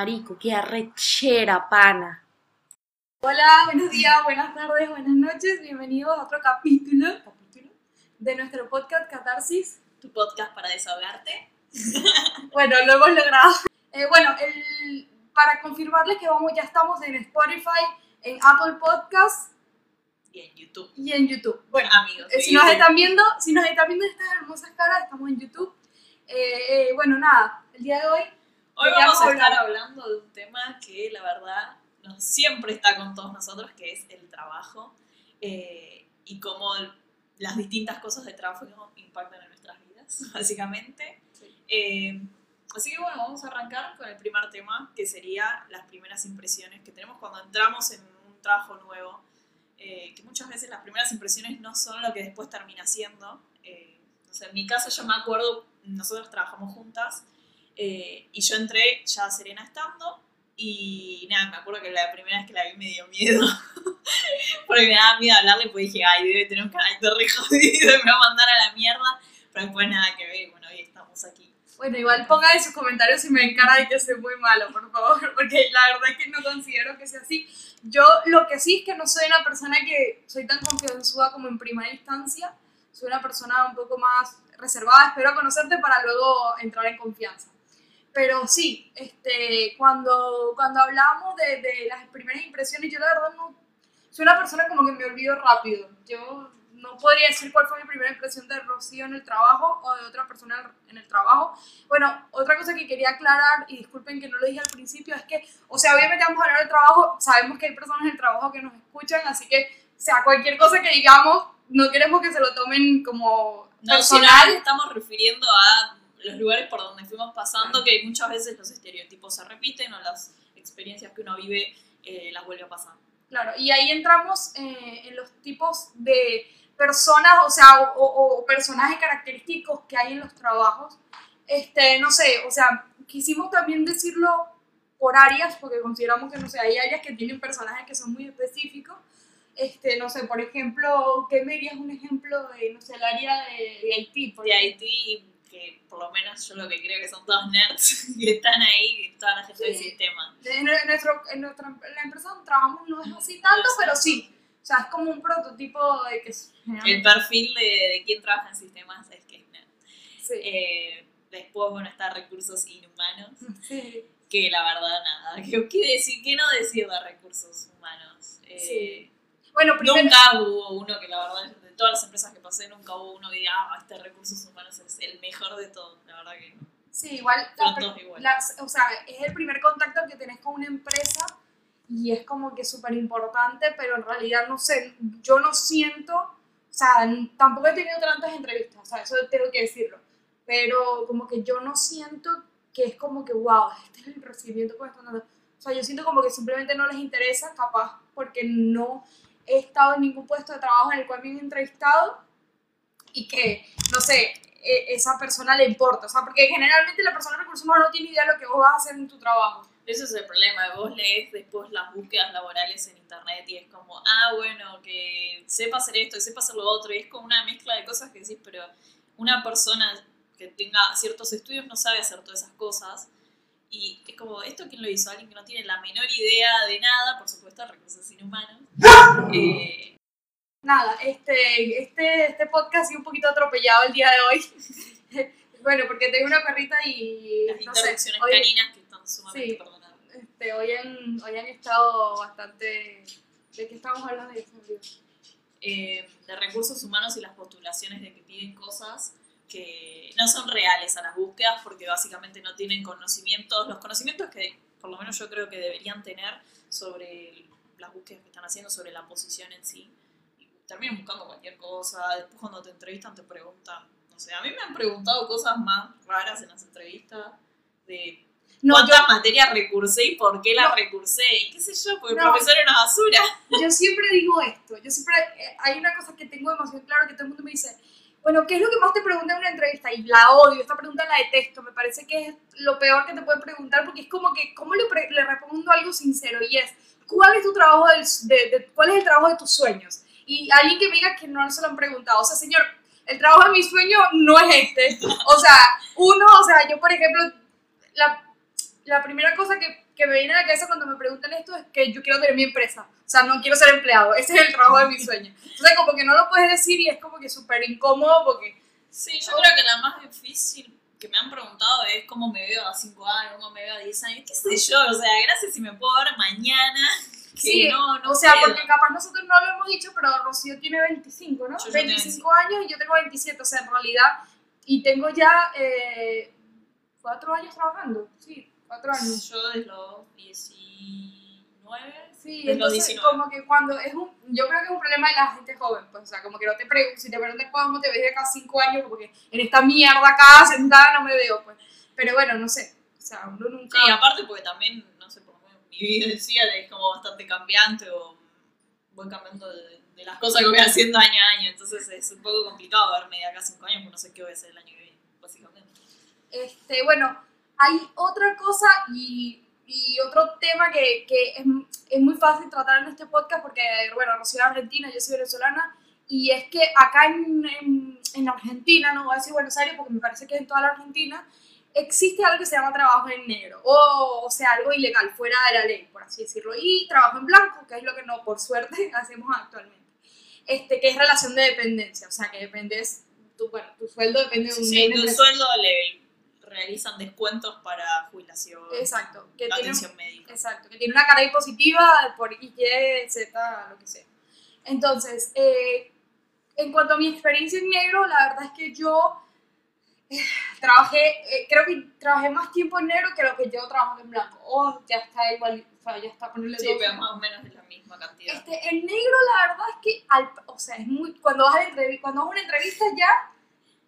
Marico, qué arrechera, pana. Hola, buenos días, buenas tardes, buenas noches. Bienvenidos a otro capítulo, capítulo de nuestro podcast Catarsis. Tu podcast para desahogarte. Bueno, lo hemos logrado. Eh, bueno, el- para confirmarles que vamos, ya estamos en Spotify, en Apple Podcasts Y en YouTube. y en YouTube. Bueno, amigos. eh, si nos están viendo, si nos están viendo estas hermosas caras, estamos en YouTube. Eh, eh, bueno, nada, el día de hoy Hoy ¿de qué vamos a estar hablando de un tema que la verdad no siempre está con todos nosotros, que es el trabajo eh, y cómo las distintas cosas de trabajo impactan en nuestras vidas, básicamente. Eh, así que bueno, vamos a arrancar con el primer tema, que sería las primeras impresiones que tenemos cuando entramos en un trabajo nuevo. eh, que muchas veces las primeras impresiones no son lo que después termina siendo. Eh, o sea, en mi caso yo me acuerdo, nosotros trabajamos juntas eh, y yo entré ya Serena estando y nada, me acuerdo que la primera vez que la vi me dio miedo. Porque me daba miedo hablarle, pues dije, ay, debe tener un carácter re jodido y me va a mandar a la mierda. Pero después nada que ver, bueno, hoy estamos aquí. Bueno, igual pongan en sus comentarios si me encara de que soy muy malo, por favor, porque la verdad es que no considero que sea así. Yo lo que sí es que no soy una persona que soy tan confianzuda como en primera instancia, soy una persona un poco más reservada, espero conocerte para luego entrar en confianza. Pero sí, este, cuando, cuando hablamos de, de las primeras impresiones, yo la verdad no, soy una persona como que me olvido rápido. Yo no podría decir cuál fue mi primera impresión de Rocío en el trabajo o de otra persona en el trabajo. Bueno, otra cosa que quería aclarar, y disculpen que no lo dije al principio, es que, o sea, obviamente vamos a hablar del trabajo, sabemos que hay personas en el trabajo que nos escuchan, así que, o sea, cualquier cosa que digamos, no queremos que se lo tomen como No, personal. sino estamos refiriendo a los lugares por donde fuimos pasando, que muchas veces los estereotipos se repiten o las experiencias que uno vive eh, las vuelve a pasar. Claro, y ahí entramos eh, en los tipos de personas, o sea, o, o- o personajes característicos que hay en los trabajos. Este, no sé, o sea, quisimos también decirlo por áreas, porque consideramos que, no sé, hay áreas que tienen personajes que son muy específicos. Este, no sé, por ejemplo, ¿qué me dirías un ejemplo de, no sé, el área de, de Haití? por De? Haití, que por lo menos yo lo que creo que son todos nerds que están ahí, toda la gente del Sí. sistema. En, nuestro, en nuestra en la empresa donde trabajamos no es así tanto, pero sí. O sea, es como un prototipo de que El perfil de, de quien trabaja en sistemas es que es nerd. Sí. Eh, después, bueno, está recursos inhumanos, Sí. que la verdad nada. ¿Qué, qué decir, qué no decir de recursos humanos? Eh, Sí. Bueno, primero, Nunca hubo uno que la verdad, todas las empresas que pasé, nunca hubo uno que diga, ah, este recursos humanos es el mejor de todos. La verdad que no. sí, igual, Son la- todos iguales. las- o sea, es el primer contacto que tenés con una empresa y es como que súper importante, pero en realidad no sé, yo no siento, o sea, tampoco he tenido tantas entrevistas, o sea, eso tengo que decirlo, pero como que yo no siento que es como que, wow, este es el recibimiento que me están dando. O sea, yo siento como que simplemente no les interesa, capaz, porque no he estado en ningún puesto de trabajo en el cual me han entrevistado y que, no sé, e- esa persona le importa. O sea, porque generalmente la persona de recursos humanos no tiene idea de lo que vos vas a hacer en tu trabajo. Ese es el problema, vos lees después las búsquedas laborales en internet y es como, ah, bueno, que sepa hacer esto sepa hacer lo otro, y es como una mezcla de cosas que decís, pero una persona que tenga ciertos estudios no sabe hacer todas esas cosas. Y es como, ¿esto quién lo hizo? Alguien que no tiene la menor idea de nada, por supuesto, recursos inhumanos. Eh, Nada, este, este, este podcast ha sido un poquito atropellado el día de hoy. bueno, porque tengo una perrita y las no sé, hoy, caninas que están sumamente Sí. perdonables. este, hoy, han, hoy han estado bastante... ¿De qué estamos hablando? Eh, de recursos humanos y las postulaciones de que piden cosas que no son reales a las búsquedas porque básicamente no tienen conocimientos, los conocimientos que por lo menos yo creo que deberían tener sobre el- las búsquedas que están haciendo, sobre la posición en sí. Y terminan buscando cualquier cosa, después cuando te entrevistan te preguntan, no sé, a mí me han preguntado cosas más raras en las entrevistas de No, yo, cuántas materias recursé y por qué las No. recursé, y qué sé yo, porque No. el profesor era una basura. yo siempre digo esto, yo siempre, eh, hay una cosa que tengo demasiado claro que todo el mundo me dice, bueno, ¿qué es lo que más te preguntan en una entrevista? Y la odio, esta pregunta la detesto, me parece que es lo peor que te pueden preguntar porque es como que, ¿cómo le, le respondo algo sincero? Y es, ¿cuál es tu trabajo, del- de, de- cuál es el trabajo de tus sueños? Y alguien que me diga que no se lo han preguntado, o sea, señor, el trabajo de mi sueño no es este. O sea, uno, o sea, yo por ejemplo, la, la primera cosa que, que me viene a la cabeza cuando me preguntan esto es que yo quiero tener mi empresa. O sea, no quiero ser empleado. Ese es el trabajo de mi sueño. Entonces, como que no lo puedes decir y es como que súper incómodo porque Sí, yo creo que la más difícil que me han preguntado es cómo me veo a 5 años, cómo me veo a 10 años, qué sé yo, o sea, gracias si me puedo ver mañana. Que Sí, no, no o sea, puedo. porque capaz nosotros no lo hemos dicho, pero Rocío tiene 25, ¿no? Yo ya tengo 25 años y yo tengo 27, o sea, en realidad, y tengo ya eh, cuatro años trabajando, sí, cuatro años. Yo desde los 19, Sí, los entonces 19. como que cuando es un, yo creo que es un problema de la gente joven, pues, o sea, como que no te preguntas, si te preguntas cómo te ves de acá 5 años, como que en esta mierda acá sentada no me veo, pues, pero bueno, no sé, o sea, uno nunca... Sí, aparte porque también, no sé, por lo menos mi vida sí es como bastante cambiante o voy cambiando de, de las cosas que voy haciendo año a año, entonces es un poco complicado verme de acá 5 años porque no sé qué voy a hacer el año que viene, básicamente. Este, bueno, hay otra cosa y, y otro tema que, que es, es muy fácil tratar en este podcast porque, bueno, Rocío es argentina, yo soy venezolana, y es que acá en, en, en Argentina, no voy a decir Buenos Aires porque me parece que es en toda la Argentina, existe algo que se llama trabajo en negro, o, o sea, algo ilegal, fuera de la ley, por así decirlo, y trabajo en blanco, que es lo que no, por suerte, hacemos actualmente, este, que es relación de dependencia, o sea, que dependes, tu, bueno, tu sueldo depende de un... Sí, tu sueldo le realizan descuentos para jubilación, Exacto, que tiene, atención médica. exacto, que tiene una cara ahí positiva por Y, Z, lo que sea. Entonces, eh, en cuanto a mi experiencia en negro, la verdad es que yo eh, trabajé, eh, creo que trabajé más tiempo en negro que lo que yo trabajo en blanco. O ya está igual, o sea, ya está ponerle Sí, pero más o menos es la misma cantidad. Este, en negro, la verdad es que, al, o sea, es muy, cuando vas a cuando vas a una entrevista ya,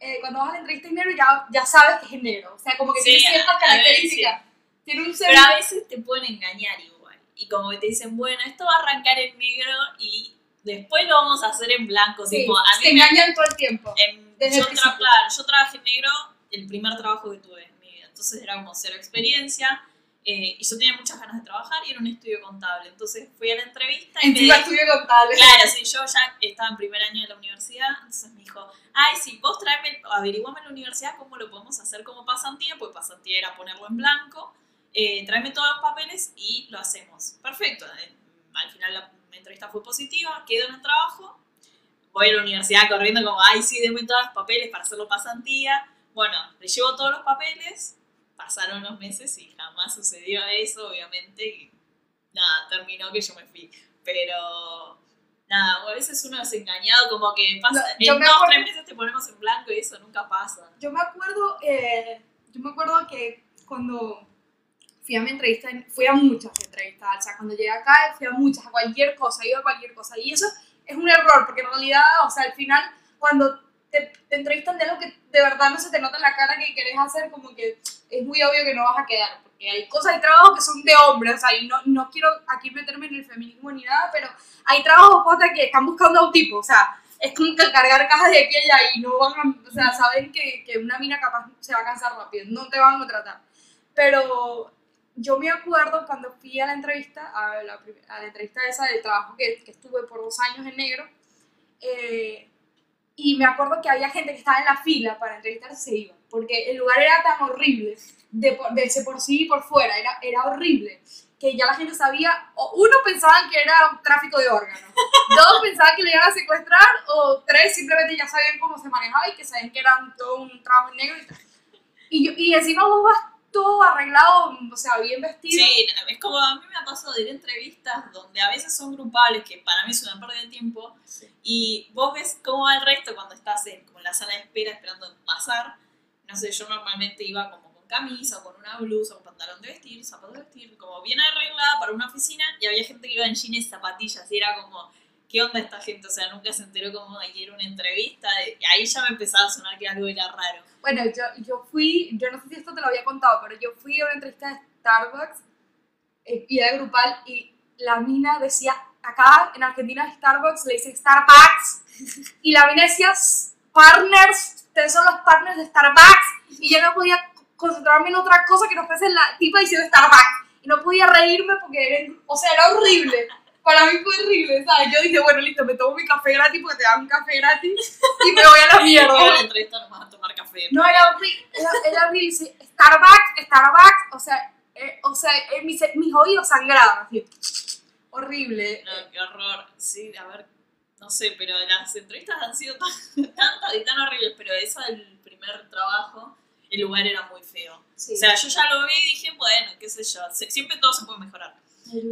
eh, cuando vas a la entrevista en negro ya, ya sabes que es negro. O sea, como que Sí, tiene ciertas a- a ver, características. Tiene un Pero a veces te pueden engañar igual. Y como que te dicen, bueno, esto va a arrancar en negro y después lo vamos a hacer en blanco. Sí, tipo, a te mí me engañan todo el tiempo. en- desde yo, el tra- claro, yo trabajé en negro el primer trabajo que tuve en mi vida. Entonces era como cero experiencia. Eh, y yo tenía muchas ganas de trabajar y era un estudio contable. Entonces fui a la entrevista y me Encima dijo- estudio contable. Claro, sí, yo ya estaba en primer año de la universidad, entonces me dijo, ay, sí, vos traeme, averiguame en la universidad cómo lo podemos hacer como pasantía, pues pasantía era ponerlo en blanco, eh, tráeme todos los papeles y lo hacemos. Perfecto, eh, al final la entrevista fue positiva, quedo en el trabajo, voy a la universidad corriendo como, ay, sí, denme todos los papeles para hacerlo pasantía. Bueno, le llevo todos los papeles, pasaron los meses y jamás sucedió eso, obviamente, y nada, terminó que yo me fui. Pero nada, o a veces uno es engañado, como que pasa, No, yo en dos acuerdo- tres meses te ponemos en blanco y eso nunca pasa. Yo me acuerdo, eh, yo me acuerdo que cuando fui a mi entrevista, fui a muchas entrevistas, o sea, cuando llegué acá fui a muchas, a cualquier cosa, iba a cualquier cosa. Y eso es un error, porque en realidad, o sea, al final, cuando te, te entrevistan de algo que de verdad no se te nota en la cara que querés hacer, como que es muy obvio que no vas a quedar, porque hay cosas, hay trabajos que son de hombres, o sea, y no, no quiero aquí meterme en el feminismo ni nada, pero hay trabajos posta, que están buscando a un tipo, o sea, es como que cargar cajas de aquí y allá y no van a, o sea, saben que, que una mina capaz se va a cansar rápido, no te van a tratar. Pero yo me acuerdo cuando fui a la entrevista, a la, a la entrevista esa del trabajo que, que estuve por dos años en negro, eh, y me acuerdo que había gente que estaba en la fila para entrevistarse y se iba, porque el lugar era tan horrible, de, por- de ese por sí y por fuera, era, era horrible, que ya la gente sabía, o uno pensaba que era un tráfico de órganos, dos pensaban que le iban a secuestrar, o tres simplemente ya sabían cómo se manejaba y que sabían que eran todo un trabajo en negro y tal. Y, yo, y encima vos vas todo arreglado, o sea, bien vestido. Sí, es como a mí me ha pasado de ir a entrevistas donde a veces son grupales, que para mí es una pérdida de tiempo, y vos ves cómo va el resto cuando estás en como en la sala de espera esperando pasar. No sé, yo normalmente iba como con camisa, o con una blusa, con pantalón de vestir, zapatos de vestir, como bien arreglada para una oficina, y había gente que iba en jeans zapatillas, y era como, ¿qué onda esta gente? O sea, nunca se enteró como era una entrevista, y ahí ya me empezaba a sonar que algo era raro. Bueno, yo, yo fui, yo no sé si esto te lo había contado, pero yo fui a una entrevista de Starbucks eh, y grupal y la mina decía, acá en Argentina Starbucks le dice Starbucks y la mina decía "S- partners, ustedes son los partners de Starbucks y yo no podía concentrarme en otra cosa que no fuese la tipa diciendo Starbucks y no podía reírme porque era, o sea, era horrible. Para mí fue horrible, ¿sabes? Yo dije, bueno, listo, me tomo mi café gratis porque te dan un café gratis y me voy a la mierda. Iba a la entrevista nomás a tomar café. No, era horrible, era, era horrible, Starbucks, Starbucks, o sea, eh, o sea, eh, mis, mis oídos sangraban, así. Horrible. No, qué horror. Sí, a ver, no sé, pero las entrevistas han sido tan, tantas y tan horribles, pero esa del primer trabajo, el lugar era muy feo. Sí. O sea, yo ya lo vi y dije, bueno, qué sé yo, siempre todo se puede mejorar.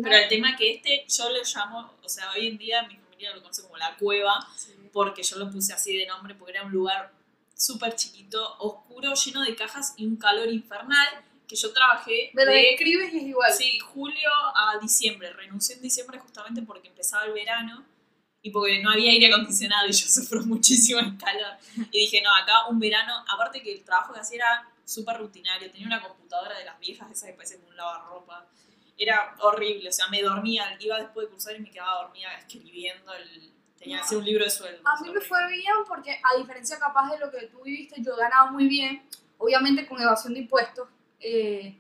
Pero el tema que este, yo lo llamo, o sea, hoy en día mi familia lo conoce como la cueva, Sí. porque yo lo puse así de nombre, porque era un lugar súper chiquito, oscuro, lleno de cajas y un calor infernal, que yo trabajé Me lo describes y es igual. Sí, julio a diciembre. Renuncié en diciembre justamente porque empezaba el verano y porque no había aire acondicionado y yo sufro muchísimo el calor. Y dije, no, acá un verano, aparte que el trabajo que hacía era súper rutinario, tenía una computadora de las viejas, esas que parecen como un lavarropa. Era horrible, o sea, me dormía, iba después de cursar y me quedaba dormida escribiendo, el, tenía que hacer un libro de sueldo. A mí me fue bien porque, a diferencia capaz de lo que tú viviste, yo ganaba muy bien, obviamente con evasión de impuestos. eh,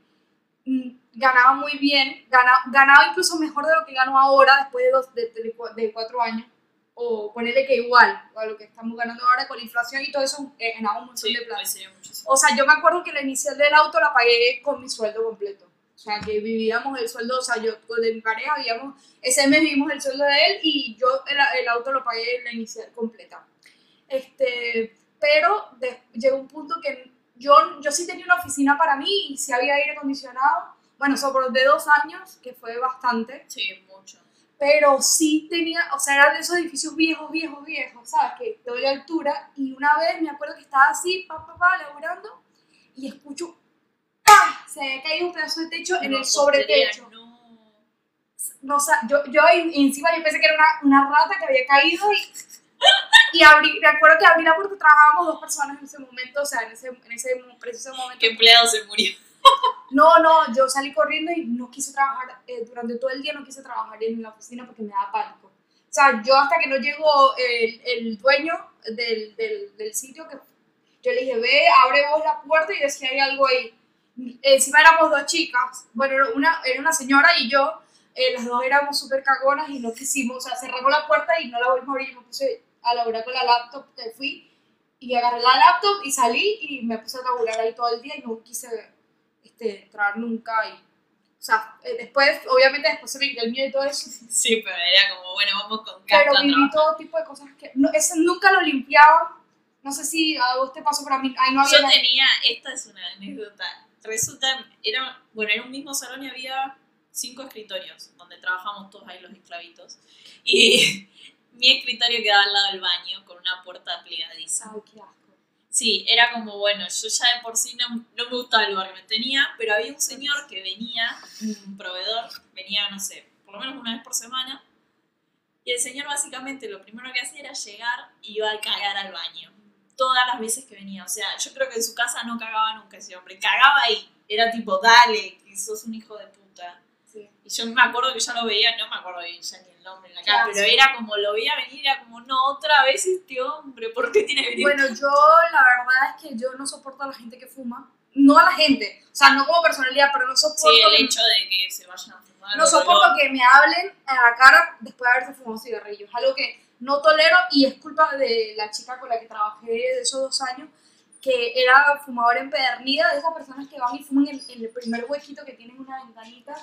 ganaba muy bien, ganaba, ganaba incluso mejor de lo que gano ahora después de, dos, de, de de cuatro años. O ponerle que igual a lo que estamos ganando ahora con la inflación y todo eso, eh, ganaba un montón Sí, de plata. O sea, yo me acuerdo que la inicial del auto la pagué con mi sueldo completo. O sea, que vivíamos el sueldo, o sea, yo con mi pareja vivíamos, ese mes vivimos el sueldo de él y yo el, el auto lo pagué en la inicial completa. Este, pero de- llegó un punto que yo, yo sí tenía una oficina para mí y sí había aire acondicionado. Bueno, por de dos años, que fue bastante Sí, mucho. pero sí tenía, o sea, eran de esos edificios viejos, viejos, viejos, ¿sabes? Que doy altura. Y una vez me acuerdo que estaba así, pa, pa, pa, laburando, y escucho, ¡pah! Se había caído un pedazo de techo en el sobretecho. No. No, o sea, yo, yo en- encima yo pensé que era una, una rata que había caído y, y abrí, me acuerdo que abrí la puerta, trabajábamos dos personas en ese momento, o sea, en ese, en ese preciso momento. ¿Qué empleado se murió? No, no, yo salí corriendo y no quise trabajar, eh, durante todo el día no quise trabajar en la oficina porque me daba pánico. O sea, yo hasta que no llegó el, el dueño del, del, del sitio, que yo le dije, ve, abre vos la puerta y si hay algo ahí. Encima éramos dos chicas, bueno, una, era una señora y yo, eh, las dos éramos súper cagonas y no quisimos, o sea, cerramos la puerta y no la volvimos a abrir, me puse a laburar con la laptop, eh, fui y agarré la laptop y salí y me puse a laburar ahí todo el día y no quise este, entrar nunca y, o sea, eh, después, obviamente después se me quitó el miedo y todo eso, Sí, pero era como, bueno, vamos con pero carta a viví trabajar. todo tipo de cosas que, no, ese nunca lo limpiaba, no sé si a vos te pasó, pero a mí, ahí no había Yo nada. tenía, esta es una anécdota. Resulta, era, bueno, era un mismo salón y había cinco escritorios donde trabajamos todos ahí los esclavitos. Y mi escritorio quedaba al lado del baño con una puerta plegadiza. Ay, qué asco. Sí, era como, bueno, yo ya de por sí no, no me gustaba el lugar que me tenía, pero había un señor que venía, un proveedor, venía, no sé, por lo menos una vez por semana, y el señor básicamente lo primero que hacía era llegar y iba a cagar al baño. Todas las veces que venía, o sea, yo creo que en su casa no cagaba nunca ese hombre, cagaba ahí, era tipo, dale, que sos un hijo de puta. Sí. Y yo me acuerdo que ya lo veía, no me acuerdo bien ya ni el nombre en la cara, asco. pero era como, lo veía venir, era como, no, otra vez este hombre, ¿por qué tiene que venir Bueno, yo la verdad es que yo no soporto a la gente que fuma. No a la gente, o sea, no como personalidad, pero no soporto, Sí, el que, hecho de que se vayan a fumar. no soporto olor. que me hablen a la cara después de haberse fumado un cigarrillo. Es algo que no tolero y es culpa de la chica con la que trabajé de esos dos años, que era fumadora empedernida, de esas personas que van y fuman en, en el primer huequito que tienen una ventanita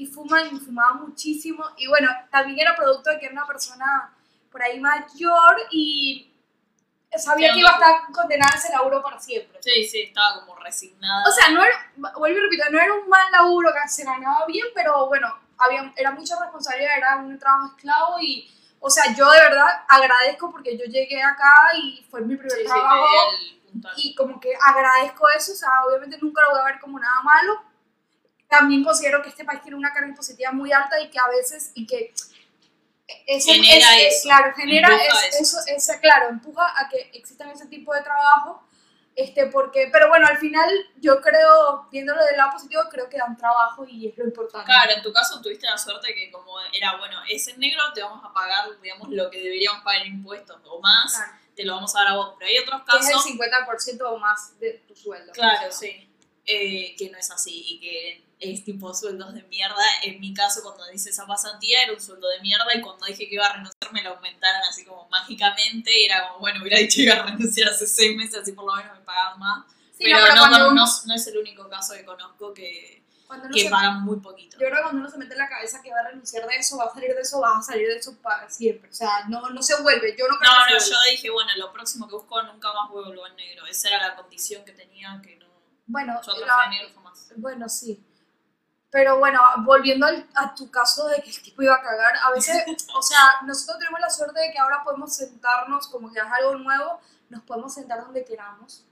y fuman y fumaba muchísimo. Y bueno, también era producto de que era una persona por ahí mayor y sabía Sí, que iba a estar condenada a ese laburo para siempre. Sí, sí, estaba como resignada. O sea, no era, vuelvo y repito, no era un mal laburo, que se ganaba bien, pero bueno, había, era mucha responsabilidad, era un trabajo esclavo y, o sea, yo de verdad agradezco porque yo llegué acá y fue mi primer sí, sí, trabajo alto. y como que agradezco eso, o sea, obviamente nunca lo voy a ver como nada malo. También considero que este país tiene una carga impositiva muy alta y que a veces, y que eso Genera es- es- eso, claro, genera es- eso. eso, es- claro, empuja a que existan ese tipo de trabajo, este, porque, pero bueno, al final yo creo, viéndolo del lado positivo, creo que dan trabajo y es lo importante. Claro, en tu caso tuviste la suerte que como era, bueno, es en negro, te vamos a pagar, digamos, lo que deberíamos pagar en impuestos o más, Claro, te lo vamos a dar a vos. Pero hay otros que es el casos, 50% o más de tu sueldo. claro, sí, eh, que no es así y que es tipo sueldos de mierda. En mi caso, cuando hice esa pasantía, era un sueldo de mierda y cuando dije que iba a renunciar, me lo aumentaron así como mágicamente y era como, bueno, hubiera dicho que iba a renunciar hace seis meses, así por lo menos me pagaban más. Sí, pero no, pero no, cuando no, uno- no- no es el único caso que conozco que, que pagan muy poquito. Yo creo que cuando uno se mete en la cabeza que va a renunciar de eso, va a salir de eso, vas a salir de eso para siempre. O sea, no, no se vuelve. Yo no creo No, que no, se yo dije, bueno, lo próximo que busco nunca más vuelvo en negro. Esa era la condición que tenía, que no. Bueno, Yo la- negro jamás. bueno, sí. Pero bueno, volviendo al- a tu caso de que el tipo iba a cagar, a veces, o sea, nosotros tenemos la suerte de que ahora podemos sentarnos, como que es algo nuevo, nos podemos sentar donde queramos.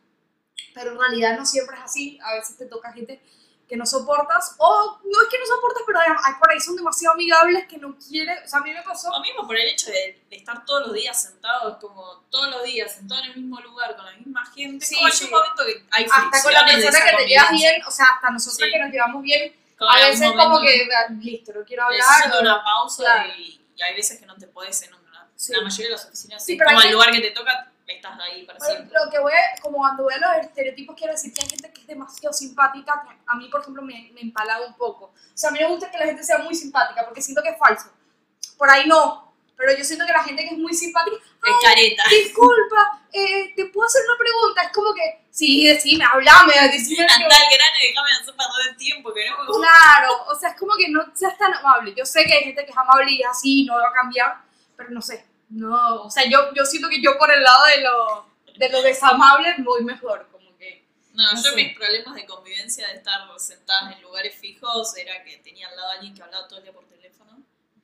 Pero en realidad no siempre es así. A veces te toca gente que no soportas, o no es que no soportas, pero hay, hay por ahí son demasiado amigables que no quiere. O sea, a mí me pasó. O mismo por el hecho de, de estar todos los días sentados, como todos los días, sentados en el mismo lugar, con la misma gente. Sí, como hay sí. un momento que hay Hasta con la persona que te llevas bien, o sea, hasta nosotros Sí. que nos llevamos bien, A veces como que, ah, listo, no quiero hablar. necesito una pausa Claro. y, y hay veces que no te podés en una, Sí. la mayoría de las oficinas, Sí, como el que- lugar que te toca, estás ahí para Bueno, siempre. lo que voy como cuando veo los estereotipos, quiero decir que hay gente que es demasiado simpática, que a mí, por ejemplo, me, me empalaga un poco. O sea, a mí me gusta que la gente sea muy simpática, porque siento que es falso. Por ahí no, pero yo siento que la gente que es muy simpática, Es careta. disculpa, eh, ¿te puedo hacer una pregunta? Es como que, sí, decime, hablame, decime. Grano y déjame hacer perder el tiempo, que no me gusta. Claro, o sea, es como que no seas tan amable. Yo sé que hay gente que es amable y es así, no va a cambiar, pero no sé. No, o sea, yo, yo siento que yo por el lado de lo, de lo desamable voy mejor, como que... No, No yo sé. mis problemas de convivencia de estar sentadas en lugares fijos era que tenía al lado a alguien que hablaba todo el día por teléfono.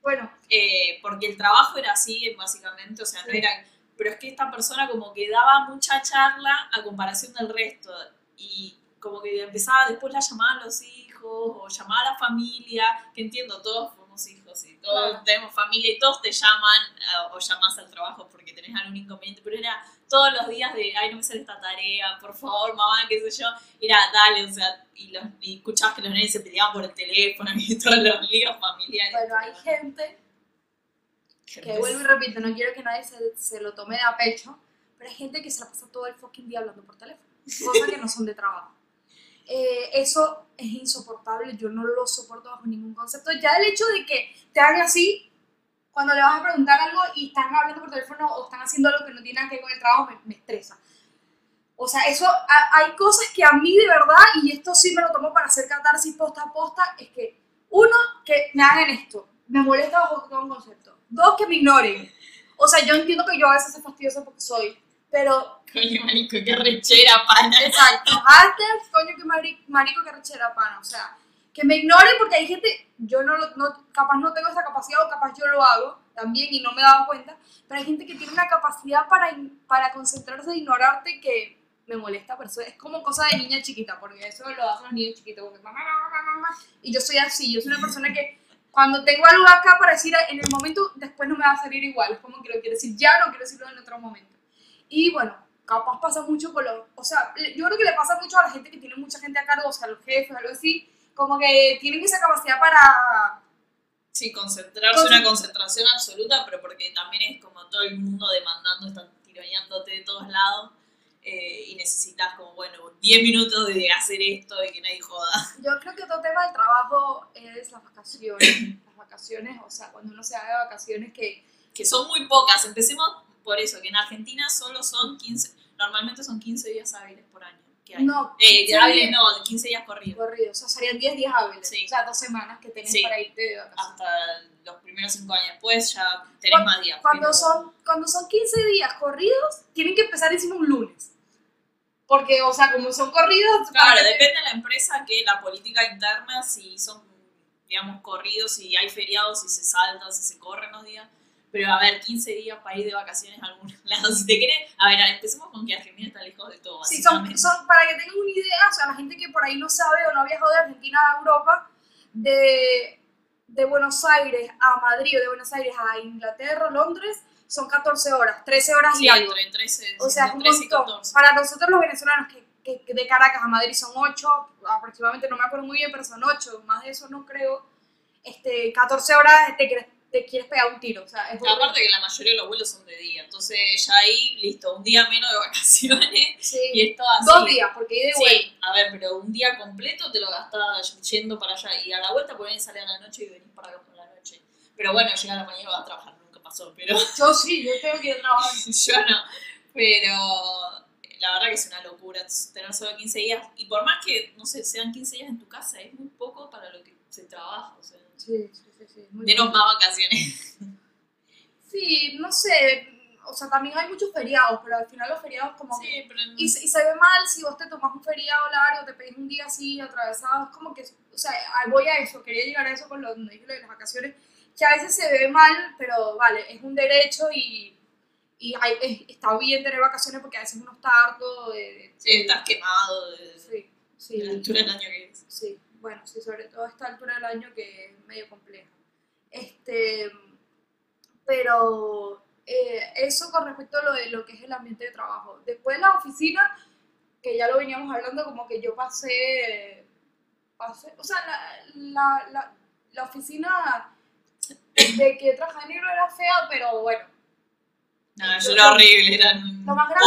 Bueno, Eh, porque el trabajo era así, básicamente, o sea, no Sí. era... Pero es que esta persona como que daba mucha charla a comparación del resto. Y como que empezaba, después la llamaban los hijos, o llamaba a la familia, que entiendo, todos fuimos hijos y todos Claro. tenemos familia y todos te llaman eh, o llamás al trabajo porque tenés algún inconveniente, pero era todos los días de, ay, no me sale esta tarea, por favor, mamá, qué sé yo, era, dale, o sea, y, los, y escuchabas que los nenes se peleaban por el teléfono y todos los líos familiares. bueno, hay gente que vuelvo y repito, no quiero que nadie se, se lo tome de a pecho, pero hay gente que se la pasa todo el fucking día hablando por teléfono, cosas que no son de trabajo. Eh, eso es insoportable, yo no lo soporto bajo ningún concepto. Ya el hecho de que te hagan así, cuando le vas a preguntar algo y están hablando por teléfono o están haciendo algo que no tiene nada que ver con el trabajo, me, me estresa. O sea, eso, ha- hay cosas que a mí de verdad, y esto sí me lo tomo para hacer catarsis posta a posta, es que, uno, que me hagan esto, me molesta bajo todo un concepto. Dos, que me ignoren. O sea, yo entiendo que yo a veces soy fastidiosa porque soy, pero Coño, marico, qué rechera, pana. Exacto. Antes, coño, que mari- marico que rechera pana. O sea, que me ignoren porque hay gente, yo no, lo- no, capaz no tengo esa capacidad o capaz yo lo hago también y no me he dado cuenta, pero hay gente que tiene una capacidad para, para concentrarse e ignorarte que me molesta, pero eso es como cosa de niña chiquita, porque eso lo hacen los niños chiquitos, porque mamá, mamá, mamá, y yo soy así, yo soy una persona que cuando tengo algo acá para decir en el momento, después no me va a salir igual, es como que lo quiero decir ya, no quiero decirlo en otro momento. Y bueno, capaz pasa mucho con los, o sea, yo creo que le pasa mucho a la gente que tiene mucha gente a cargo, o sea, los jefes, algo así, como que tienen esa capacidad para, Sí, concentrarse, Concent- una concentración absoluta, pero porque también es como todo el mundo demandando, están tironeándote de todos lados. eh, y necesitas como, bueno, 10 minutos de hacer esto y que nadie joda. yo creo que otro tema del trabajo es las vacaciones, las vacaciones, o sea, cuando uno se va de vacaciones que, Que son muy pocas. Empecemos por eso, que en Argentina solo son 15, normalmente son 15 días hábiles por año. Que hay. no, Eh, hábiles no, 15 días corridos. corrido, o sea, serían 10 días hábiles, Sí. o sea, dos semanas que tenés Sí. para irte de vacaciones. Hasta los primeros 5 años. Después ya tenés Cuando- más días. Cuando son, cuando son 15 días corridos, tienen que empezar encima un lunes. Porque, o sea, como son corridos, Claro, depende de la empresa que la política interna, si son, digamos, corridos, si hay feriados, si se saltan, si se corren los días. Pero a ver, 15 días para ir de vacaciones a algún lado. Si te querés, a ver, empecemos con que Argentina está lejos de todo. Sí, son, son, para que tengan una idea, o sea, la gente que por ahí no sabe o no ha viajado de Argentina a Europa, de, de Buenos Aires a Madrid o de Buenos Aires a Inglaterra, Londres, son 14 horas, 13 horas Sí, y algo. entre 13, O sea, es un 13 y montón. 14. Para nosotros los venezolanos que, que- que de Caracas a Madrid son 8, aproximadamente, no me acuerdo muy bien, pero son 8, más de eso no creo. Este, 14 horas te quieres, te quieres pegar un tiro, o sea, es horrible. Aparte que la mayoría de los vuelos son de día, entonces ya ahí, listo, un día menos de vacaciones Sí. y esto así. Dos días, porque ida y vuelta. Sí, a ver, pero un día completo te lo gastás yendo para allá y a la vuelta por ahí sale a la noche y venís para acá por la noche. Pero bueno, llega la mañana y vas a trabajar, nunca pasó, pero Yo sí, yo tengo que ir a trabajar. yo no. Pero la verdad que es una locura tener solo 15 días. Y por más que, no sé, sean 15 días en tu casa, es muy poco para lo que se trabaja. O sea, Sí, sí, sí. sí, muy denos bien. más vacaciones. Sí, no sé, o sea, también hay muchos feriados, pero al final los feriados como que... Sí, pero Y, se- y se ve mal si vos te tomas un feriado largo, te pedís un día así, atravesado, es como que, o sea, voy a eso, quería llegar a eso con lo donde dije lo de las vacaciones, que a veces se ve mal, pero vale, es un derecho y, y hay- es- está bien tener vacaciones porque a veces uno está harto de... de- sí, estás quemado de, Sí, sí. de la altura del año que bueno, sí, sobre todo a esta altura del año que es medio compleja. Este, pero eh, eso con respecto a lo de lo que es el ambiente de trabajo. Después la oficina, que ya lo veníamos hablando, como que yo pasé, pasé o sea, la, la, la, la oficina de que trabajaba negro era fea, pero bueno, No, eso era horrible, eran Lo más grave-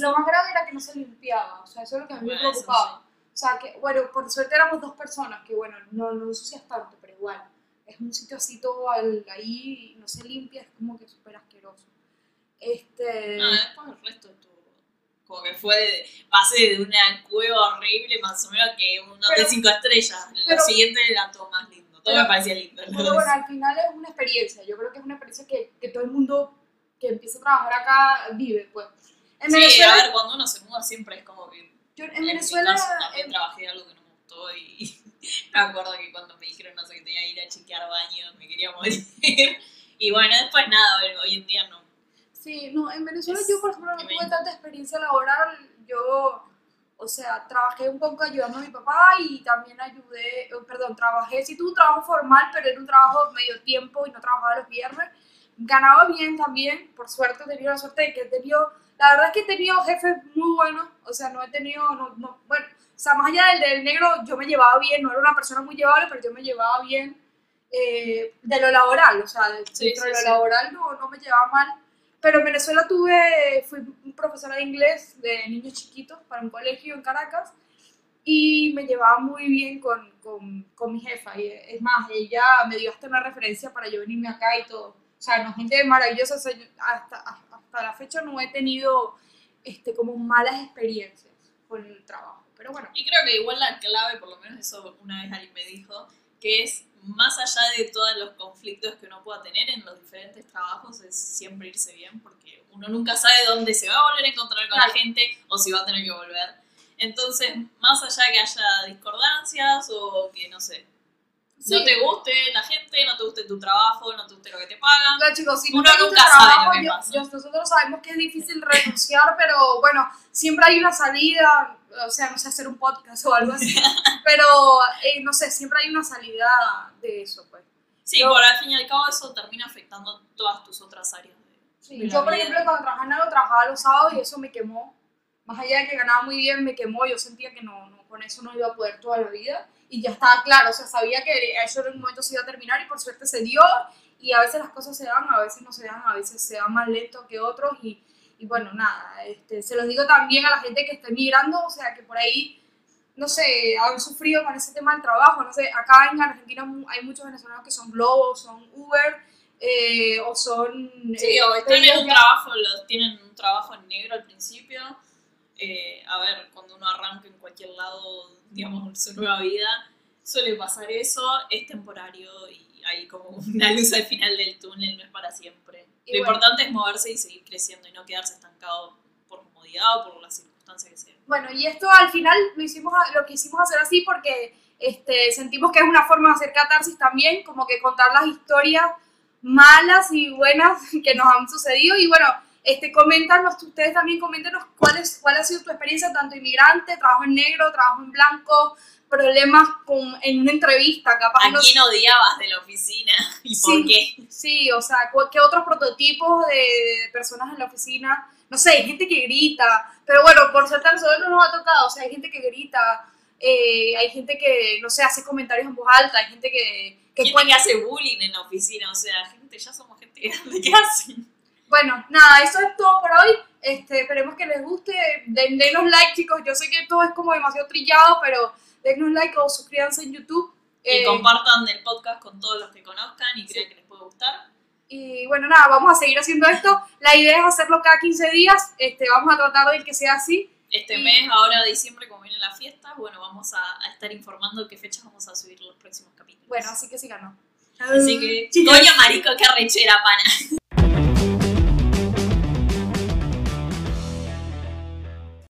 lo más grave era que no se limpiaba, o sea, eso es lo que a mí me Bueno, eso preocupaba. O sea, que, bueno, por suerte éramos dos personas, que bueno, no, no ensucias tanto, pero igual, es un sitio así todo al- ahí, no se limpia, es como que súper asqueroso. Este, No, después el resto estuvo. Como que fue. de- pasé de una cueva horrible, más o menos, que un hotel 5 estrellas. Lo siguiente era todo más lindo. Todo pero- me parecía lindo. pero verdad. bueno, al final es una experiencia, yo creo que es una experiencia que, que todo el mundo que empieza a trabajar acá vive, pues. En Sí, Venezuela, a ver, cuando uno se muda siempre es como que. Yo en mi Venezuela, caso también en- trabajé de algo que no me gustó y me acuerdo que cuando me dijeron, no sé, que tenía que ir a chequear baños, me quería morir. y bueno, después nada, hoy en día no. Sí, no, en Venezuela Es yo, por ejemplo, no tuve tanta experiencia laboral. Yo, o sea, trabajé un poco ayudando a mi papá y también ayudé, eh, perdón, trabajé, sí tuve un trabajo formal, pero era un trabajo medio tiempo y no trabajaba los viernes. Ganaba bien también, por suerte tenido la suerte de que he tenido, la verdad es que he tenido jefes muy buenos, o sea, no he tenido, no, no, bueno, o sea, más allá del, del negro, yo me llevaba bien, no era una persona muy llevable, pero yo me llevaba bien eh, de lo laboral, o sea, de- Sí, dentro sí, de lo sí. laboral no, no me llevaba mal. Pero en Venezuela tuve, fui profesora de inglés de niños chiquitos para un colegio en Caracas y me llevaba muy bien con, con, con mi jefa. Y es más, ella me dio hasta una referencia para yo venirme acá y todo. O sea, no, gente maravillosa. o sea, hasta, hasta la fecha no he tenido este, como malas experiencias con el trabajo. Pero bueno, Y creo que igual la clave, por lo menos eso una vez alguien me dijo, que es más allá de todos los conflictos que uno pueda tener en los diferentes trabajos, es siempre irse bien, porque uno nunca sabe dónde se va a volver a encontrar con Claro. la gente o si va a tener que volver. Entonces, más allá que haya discordancias o que, no sé, no sí. te guste la gente, no te guste tu trabajo, no te guste lo que te pagan, No, chicos, si Uno no nunca sabe trabajo, lo que yo- pasa. yo- nosotros sabemos que es difícil renunciar, pero bueno, siempre hay una salida, o sea, no sé, hacer un podcast o algo así, pero eh, no sé, siempre hay una salida de eso, pues. Sí, Yo- por al fin y al cabo eso termina afectando todas tus otras áreas. de- Sí, de yo, por vida. ejemplo, cuando trabajaba en algo, trabajaba los sábados y eso me quemó. Más allá de que ganaba muy bien, me quemó. Yo sentía que no, no, con eso no iba a poder toda la vida. Y ya estaba claro, o sea, sabía que eso en un momento se iba a terminar y por suerte se dio. Y a veces las cosas se dan, a veces no se dan, a veces se dan más lento que otros. Y, y bueno, nada, este, se los digo también a la gente que está migrando, o sea, que por ahí, no sé, han sufrido con ese tema del trabajo. No sé, acá en Argentina hay muchos venezolanos que son Globo, son Uber. eh, o son Sí, eh, o están en pedidos un trabajo, los tienen un trabajo en negro al principio. Eh, a ver, cuando uno arranca en cualquier lado, digamos, su nueva vida, suele pasar eso, es temporario y hay como una luz al final del túnel, no es para siempre. Y Lo bueno. importante es moverse y seguir creciendo y no quedarse estancado por comodidad o por las circunstancias que sean. Bueno, y esto al final lo hicimos, lo quisimos hacer así porque este, sentimos que es una forma de hacer catarsis también, como que contar las historias malas y buenas que nos han sucedido. Y bueno, este, coméntanos, ustedes también coméntenos cuál, es, cuál ha sido tu experiencia, tanto inmigrante, trabajo en negro, trabajo en blanco, problemas con, en una entrevista, capaz ¿A no quién odiabas de la oficina y por Sí. qué? Sí, o sea, ¿qué otros prototipos de, de personas en la oficina? No sé, hay gente que grita, pero bueno, por suerte a nosotros no nos ha tocado, o sea, hay gente que grita, eh, hay gente que, no sé, hace comentarios en voz alta, hay gente que, que Gente que hace bullying en la oficina, o sea, gente, ya somos gente grande, ¿qué hacen? Bueno, nada, eso es todo por hoy, este, esperemos que les guste, Den- denos like chicos, yo sé que todo es como demasiado trillado, pero denos like o suscríbanse en YouTube. Y Eh, compartan el podcast con todos los que conozcan y crean que les puede gustar. Y bueno, nada, vamos a seguir haciendo esto. La idea es hacerlo cada 15 días. Este, vamos a tratar de que sea así. Este Y- mes, ahora diciembre, como vienen las fiestas, bueno, vamos a, a estar informando qué fechas vamos a subir los próximos capítulos. Bueno, así que sí ganó. Así que, coño marico, qué arrechera, pana.